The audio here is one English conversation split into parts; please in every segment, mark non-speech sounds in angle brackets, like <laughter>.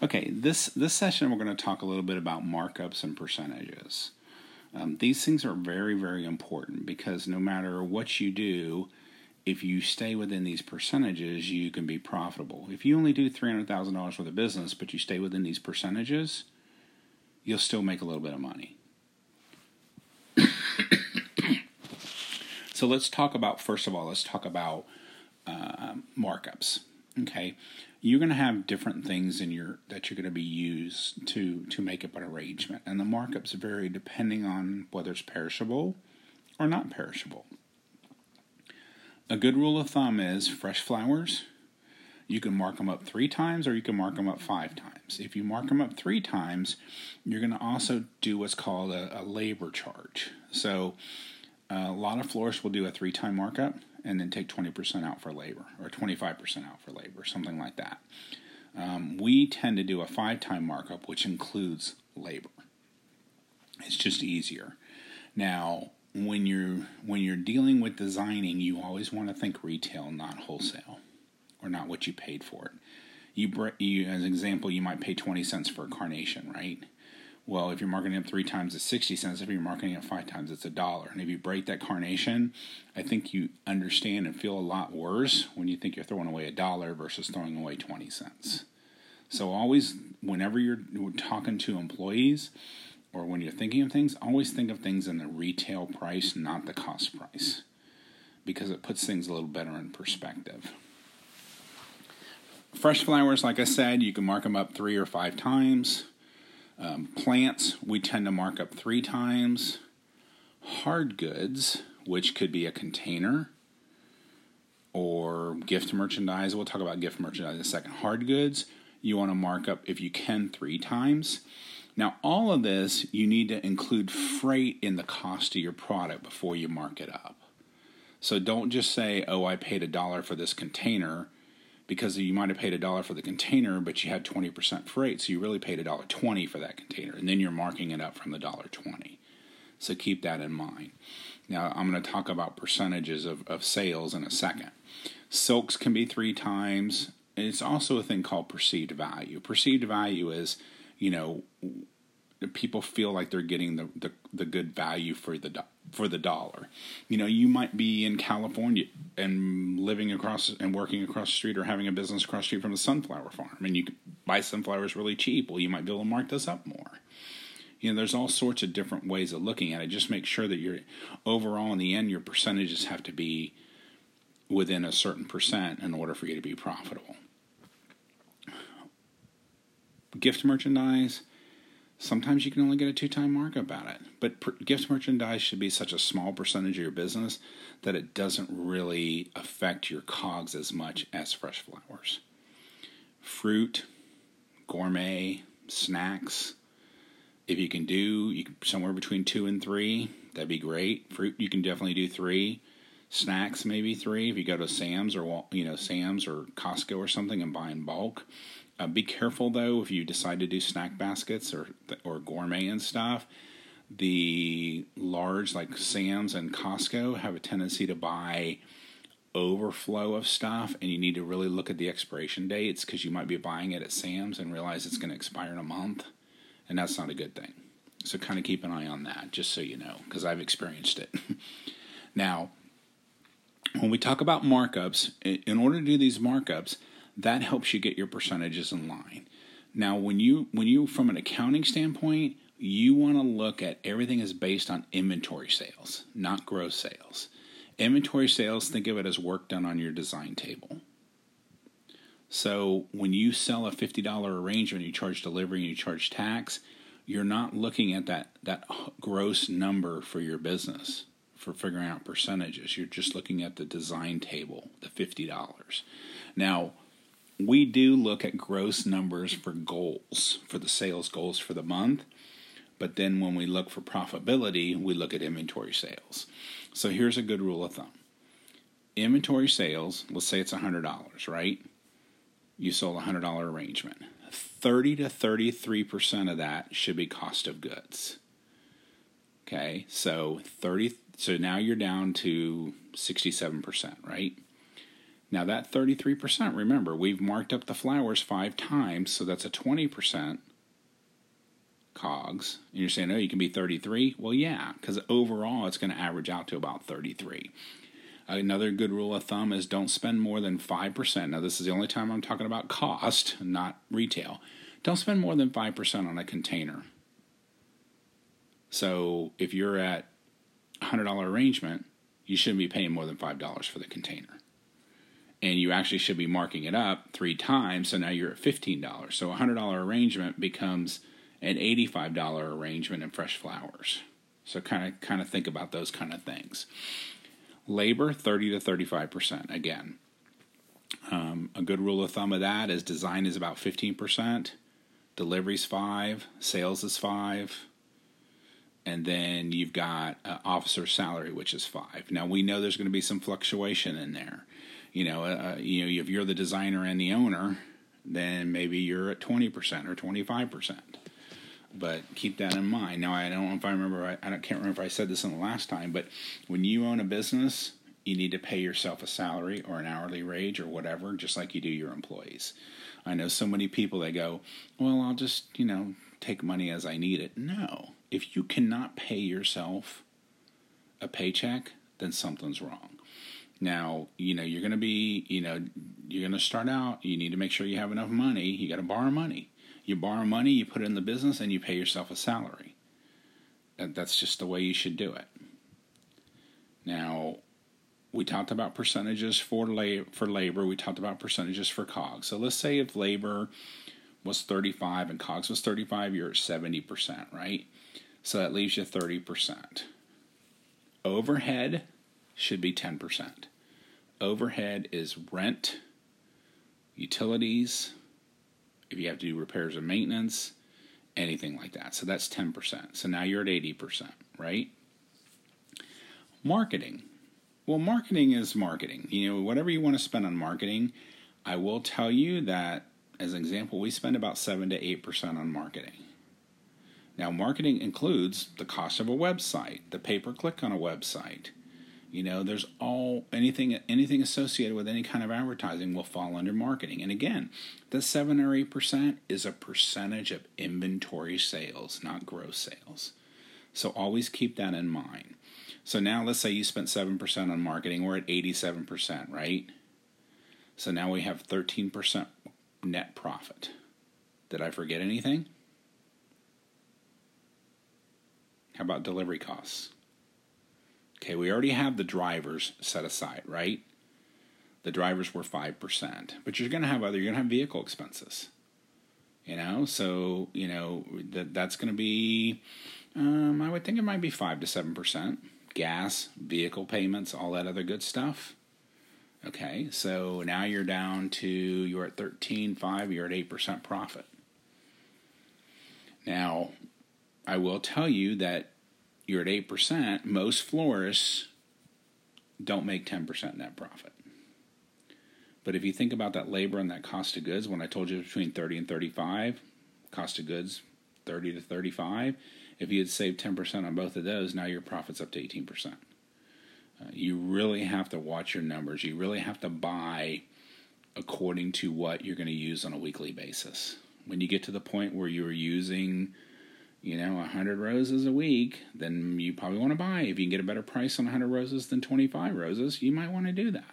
Okay, this this session we're going to talk a little bit about markups and percentages. Um, these things are very very important because no matter what you do, if you stay within these percentages, you can be profitable. If you only do three hundred thousand dollars worth of business, but you stay within these percentages, you'll still make a little bit of money. <coughs> so let's talk about first of all, let's talk about uh, markups. Okay, you're going to have different things in your that you're going to be used to to make up an arrangement, and the markups vary depending on whether it's perishable or not perishable. A good rule of thumb is fresh flowers. You can mark them up three times or you can mark them up five times. If you mark them up three times, you're going to also do what's called a, a labor charge. So, a lot of florists will do a three time markup and then take 20% out for labor or 25% out for labor, something like that. Um, we tend to do a five time markup, which includes labor. It's just easier. Now, when you're when you're dealing with designing, you always want to think retail, not wholesale, or not what you paid for it. You, you as an example, you might pay 20 cents for a carnation, right? Well, if you're marketing it three times, it's 60 cents. If you're marketing it five times, it's a dollar. And if you break that carnation, I think you understand and feel a lot worse when you think you're throwing away a dollar versus throwing away 20 cents. So, always, whenever you're talking to employees or when you're thinking of things, always think of things in the retail price, not the cost price, because it puts things a little better in perspective. Fresh flowers, like I said, you can mark them up three or five times. Um, plants, we tend to mark up three times. Hard goods, which could be a container or gift merchandise. We'll talk about gift merchandise in a second. Hard goods, you want to mark up, if you can, three times. Now, all of this, you need to include freight in the cost of your product before you mark it up. So don't just say, oh, I paid a dollar for this container because you might have paid a dollar for the container, but you had 20% freight, so you really paid a dollar 20 for that container, and then you're marking it up from the dollar 20. So keep that in mind. Now, I'm going to talk about percentages of, of sales in a second. Silks can be three times. It's also a thing called perceived value. Perceived value is, you know, people feel like they're getting the, the, the good value for the for the dollar. You know, you might be in California and living across and working across the street or having a business across the street from a sunflower farm and you buy sunflowers really cheap. Well, you might be able to mark this up more. You know, there's all sorts of different ways of looking at it. Just make sure that you're overall in the end your percentages have to be within a certain percent in order for you to be profitable. Gift merchandise, Sometimes you can only get a two time markup at it, but per- gift merchandise should be such a small percentage of your business that it doesn't really affect your cogs as much as fresh flowers. Fruit, gourmet, snacks. If you can do you can, somewhere between two and three, that'd be great. Fruit, you can definitely do three. Snacks, maybe three. If you go to Sam's or you know Sam's or Costco or something and buy in bulk, uh, be careful though if you decide to do snack baskets or or gourmet and stuff. The large like Sam's and Costco have a tendency to buy overflow of stuff, and you need to really look at the expiration dates because you might be buying it at Sam's and realize it's going to expire in a month, and that's not a good thing. So kind of keep an eye on that, just so you know, because I've experienced it. <laughs> now, when we talk about markups, in order to do these markups, that helps you get your percentages in line. Now, when you when you from an accounting standpoint, you want to look at everything is based on inventory sales, not gross sales. Inventory sales, think of it as work done on your design table. So when you sell a $50 arrangement, you charge delivery and you charge tax, you're not looking at that, that gross number for your business for figuring out percentages. You're just looking at the design table, the $50. Now, we do look at gross numbers for goals, for the sales goals for the month. But then when we look for profitability, we look at inventory sales. So here's a good rule of thumb inventory sales, let's say it's $100, right? You sold a $100 arrangement. 30 to 33% of that should be cost of goods. Okay, so 30 so now you're down to 67%, right? Now, that 33%, remember, we've marked up the flowers five times, so that's a 20% cogs. And you're saying, oh, you can be 33? Well, yeah, because overall it's going to average out to about 33. Another good rule of thumb is don't spend more than 5%. Now, this is the only time I'm talking about cost, not retail. Don't spend more than 5% on a container. So if you're at $100 arrangement, you shouldn't be paying more than $5 for the container. And you actually should be marking it up three times, so now you're at $15. So a $100 arrangement becomes an $85 arrangement in fresh flowers. So kind of kind of think about those kind of things. Labor 30 to 35% again. Um, a good rule of thumb of that is design is about 15%, deliveries 5, sales is 5, and then you've got uh, officer salary which is 5. Now we know there's going to be some fluctuation in there. You know, uh, uh, you know if you're the designer and the owner, then maybe you're at 20% or 25% but keep that in mind. Now, I don't know if I remember, I, I can't remember if I said this in the last time, but when you own a business, you need to pay yourself a salary or an hourly wage or whatever, just like you do your employees. I know so many people that go, well, I'll just, you know, take money as I need it. No. If you cannot pay yourself a paycheck, then something's wrong. Now, you know, you're going to be, you know, you're going to start out, you need to make sure you have enough money. You got to borrow money. You borrow money, you put it in the business, and you pay yourself a salary. That's just the way you should do it. Now, we talked about percentages for la- for labor. We talked about percentages for COGS. So let's say if labor was 35 and COGS was 35, you're at 70%, right? So that leaves you 30%. Overhead should be 10%. Overhead is rent, utilities, if you have to do repairs and maintenance, anything like that. So that's 10%. So now you're at 80%, right? Marketing. Well, marketing is marketing. You know, whatever you want to spend on marketing, I will tell you that, as an example, we spend about 7 to 8% on marketing. Now, marketing includes the cost of a website, the pay per click on a website, you know, there's all anything anything associated with any kind of advertising will fall under marketing. And again, the seven or eight percent is a percentage of inventory sales, not gross sales. So always keep that in mind. So now let's say you spent seven percent on marketing, we're at eighty-seven percent, right? So now we have thirteen percent net profit. Did I forget anything? How about delivery costs? Okay, we already have the drivers set aside, right? The drivers were 5%. But you're going to have other, you're going to have vehicle expenses. You know, so, you know, that that's going to be, um, I would think it might be 5 to 7%. Gas, vehicle payments, all that other good stuff. Okay, so now you're down to, you're at 13.5, you're at 8% profit. Now, I will tell you that you're at 8%, most florists don't make 10% net profit. But if you think about that labor and that cost of goods, when I told you between 30 and 35, cost of goods 30 to 35, if you had saved 10% on both of those, now your profit's up to 18%. Uh, you really have to watch your numbers. You really have to buy according to what you're going to use on a weekly basis. When you get to the point where you're using you know, 100 roses a week, then you probably want to buy. If you can get a better price on 100 roses than 25 roses, you might want to do that.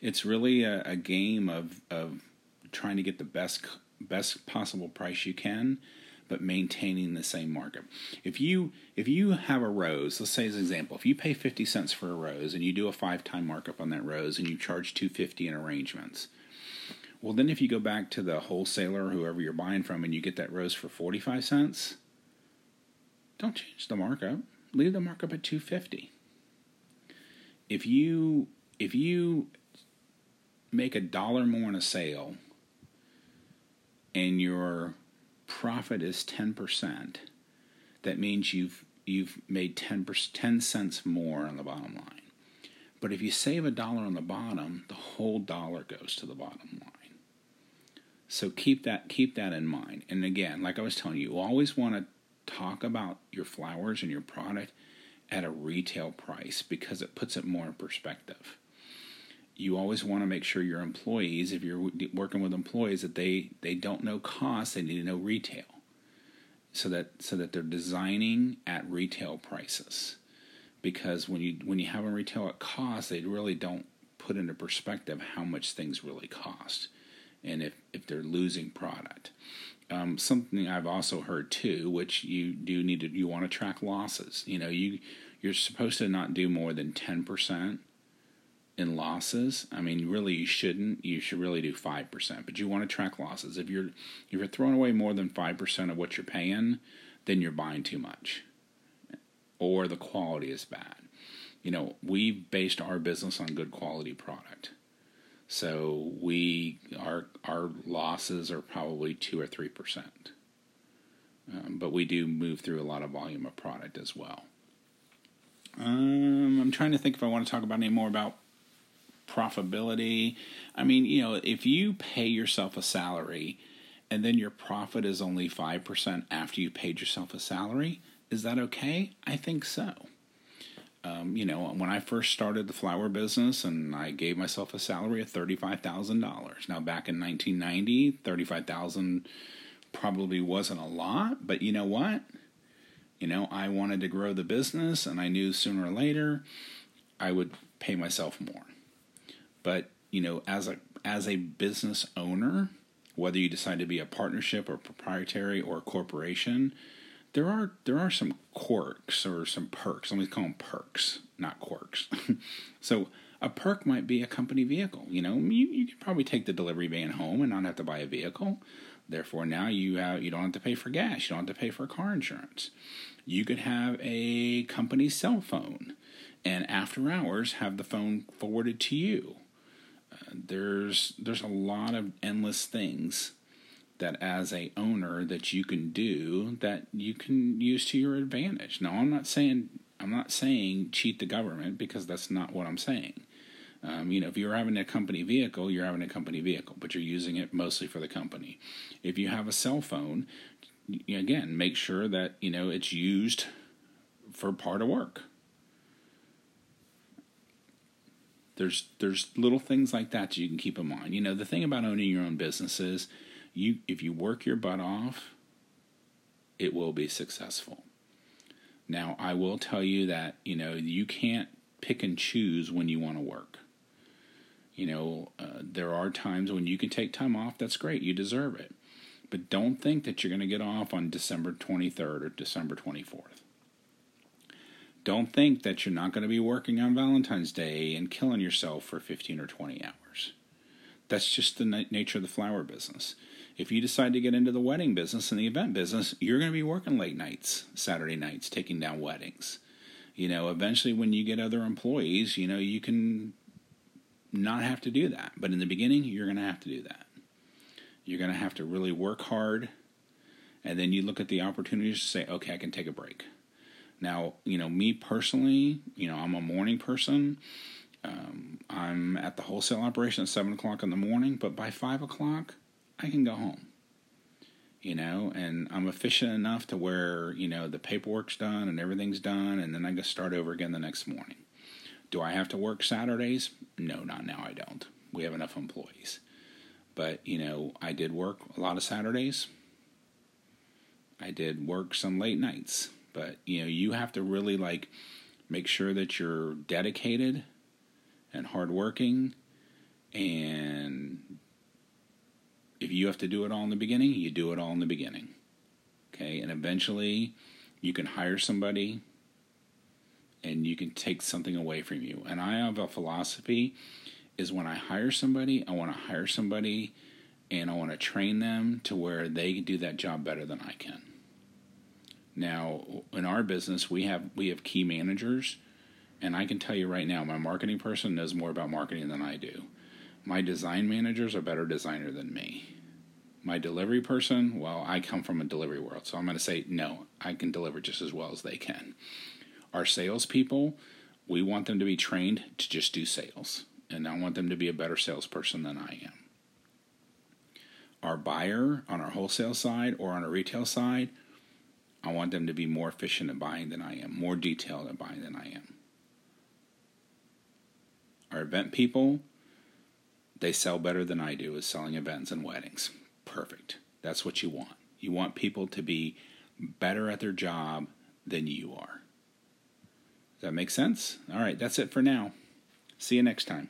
It's really a, a game of, of trying to get the best best possible price you can, but maintaining the same market. If you if you have a rose, let's say as an example, if you pay 50 cents for a rose and you do a five time markup on that rose and you charge 250 in arrangements, well, then if you go back to the wholesaler, whoever you're buying from, and you get that rose for 45 cents, don't change the markup. Leave the markup at 250. If you if you make a dollar more in a sale and your profit is 10%, that means you've you've made 10 10 cents more on the bottom line. But if you save a dollar on the bottom, the whole dollar goes to the bottom line. So keep that keep that in mind. And again, like I was telling you, you always want to talk about your flowers and your product at a retail price because it puts it more in perspective. you always want to make sure your employees, if you're working with employees, that they they don't know cost, they need to know retail, so that so that they're designing at retail prices. Because when you when you have them retail at cost, they really don't put into perspective how much things really cost, and if if they're losing product. Um, something I've also heard too, which you do need to you want to track losses. You know, you you're supposed to not do more than ten percent in losses. I mean, really, you shouldn't. You should really do five percent, but you want to track losses. If you're if you're throwing away more than five percent of what you're paying, then you're buying too much, or the quality is bad. You know, we've based our business on good quality product. So we our our losses are probably two or three percent, um, but we do move through a lot of volume of product as well. Um, I'm trying to think if I want to talk about any more about profitability. I mean, you know, if you pay yourself a salary and then your profit is only 5% after you paid yourself a salary, is that okay? I think so. Um, you know, when I first started the flower business and I gave myself a salary of $35,000. Now, back in 1990, 35000 probably wasn't a lot, but you know what? You know, I wanted to grow the business and I knew sooner or later I would pay myself more. But, you know, as a as a business owner, whether you decide to be a partnership or proprietary or a corporation, there are there are some quirks or some perks. Let me call them perks, not quirks. <laughs> so a perk might be a company vehicle. You know, you, you could probably take the delivery van home and not have to buy a vehicle. Therefore, now you have you don't have to pay for gas. You don't have to pay for car insurance. You could have a company cell phone, and after hours have the phone forwarded to you. Uh, there's there's a lot of endless things that as a owner that you can do that you can use to your advantage. Now, I'm not saying I'm not saying cheat the government because that's not what I'm saying. Um, you know, if you're having a company vehicle, you're having a company vehicle, but you're using it mostly for the company. If you have a cell phone, again, make sure that you know it's used for part of work. There's there's little things like that, that you can keep in mind. You know, the thing about owning your own business is you if you work your butt off, it will be successful. Now, I will tell you that, you know, you can't pick and choose when you want to work. You know, uh, there are times when you can take time off. That's great. You deserve it. But don't think that you're going to get off on December 23rd or December 24th. Don't think that you're not going to be working on Valentine's Day and killing yourself for 15 or 20 hours. That's just the nature of the flower business. If you decide to get into the wedding business and the event business, you're going to be working late nights, Saturday nights, taking down weddings. You know, eventually when you get other employees, you know, you can not have to do that. But in the beginning, you're going to have to do that. You're going to have to really work hard. And then you look at the opportunities to say, okay, I can take a break. Now, you know, me personally, you know, I'm a morning person. Um, I'm at the wholesale operation at 7 o'clock in the morning, but by 5 o'clock, I can go home. You know, and I'm efficient enough to where, you know, the paperwork's done and everything's done, and then I can start over again the next morning. Do I have to work Saturdays? No, not now, I don't. We have enough employees. But, you know, I did work a lot of Saturdays. I did work some late nights. But, you know, you have to really like make sure that you're dedicated and hardworking and if you have to do it all in the beginning, you do it all in the beginning. Okay, and eventually you can hire somebody and you can take something away from you. And I have a philosophy is when I hire somebody, I want to hire somebody and I want to train them to where they can do that job better than I can. Now, in our business, we have we have key managers, and I can tell you right now, my marketing person knows more about marketing than I do. My design managers are better designer than me. My delivery person, well, I come from a delivery world, so I'm going to say no, I can deliver just as well as they can. Our salespeople, we want them to be trained to just do sales, and I want them to be a better salesperson than I am. Our buyer on our wholesale side or on our retail side, I want them to be more efficient at buying than I am, more detailed at buying than I am. Our event people, they sell better than I do is selling events and weddings. Perfect. That's what you want. You want people to be better at their job than you are. Does that make sense? All right, that's it for now. See you next time.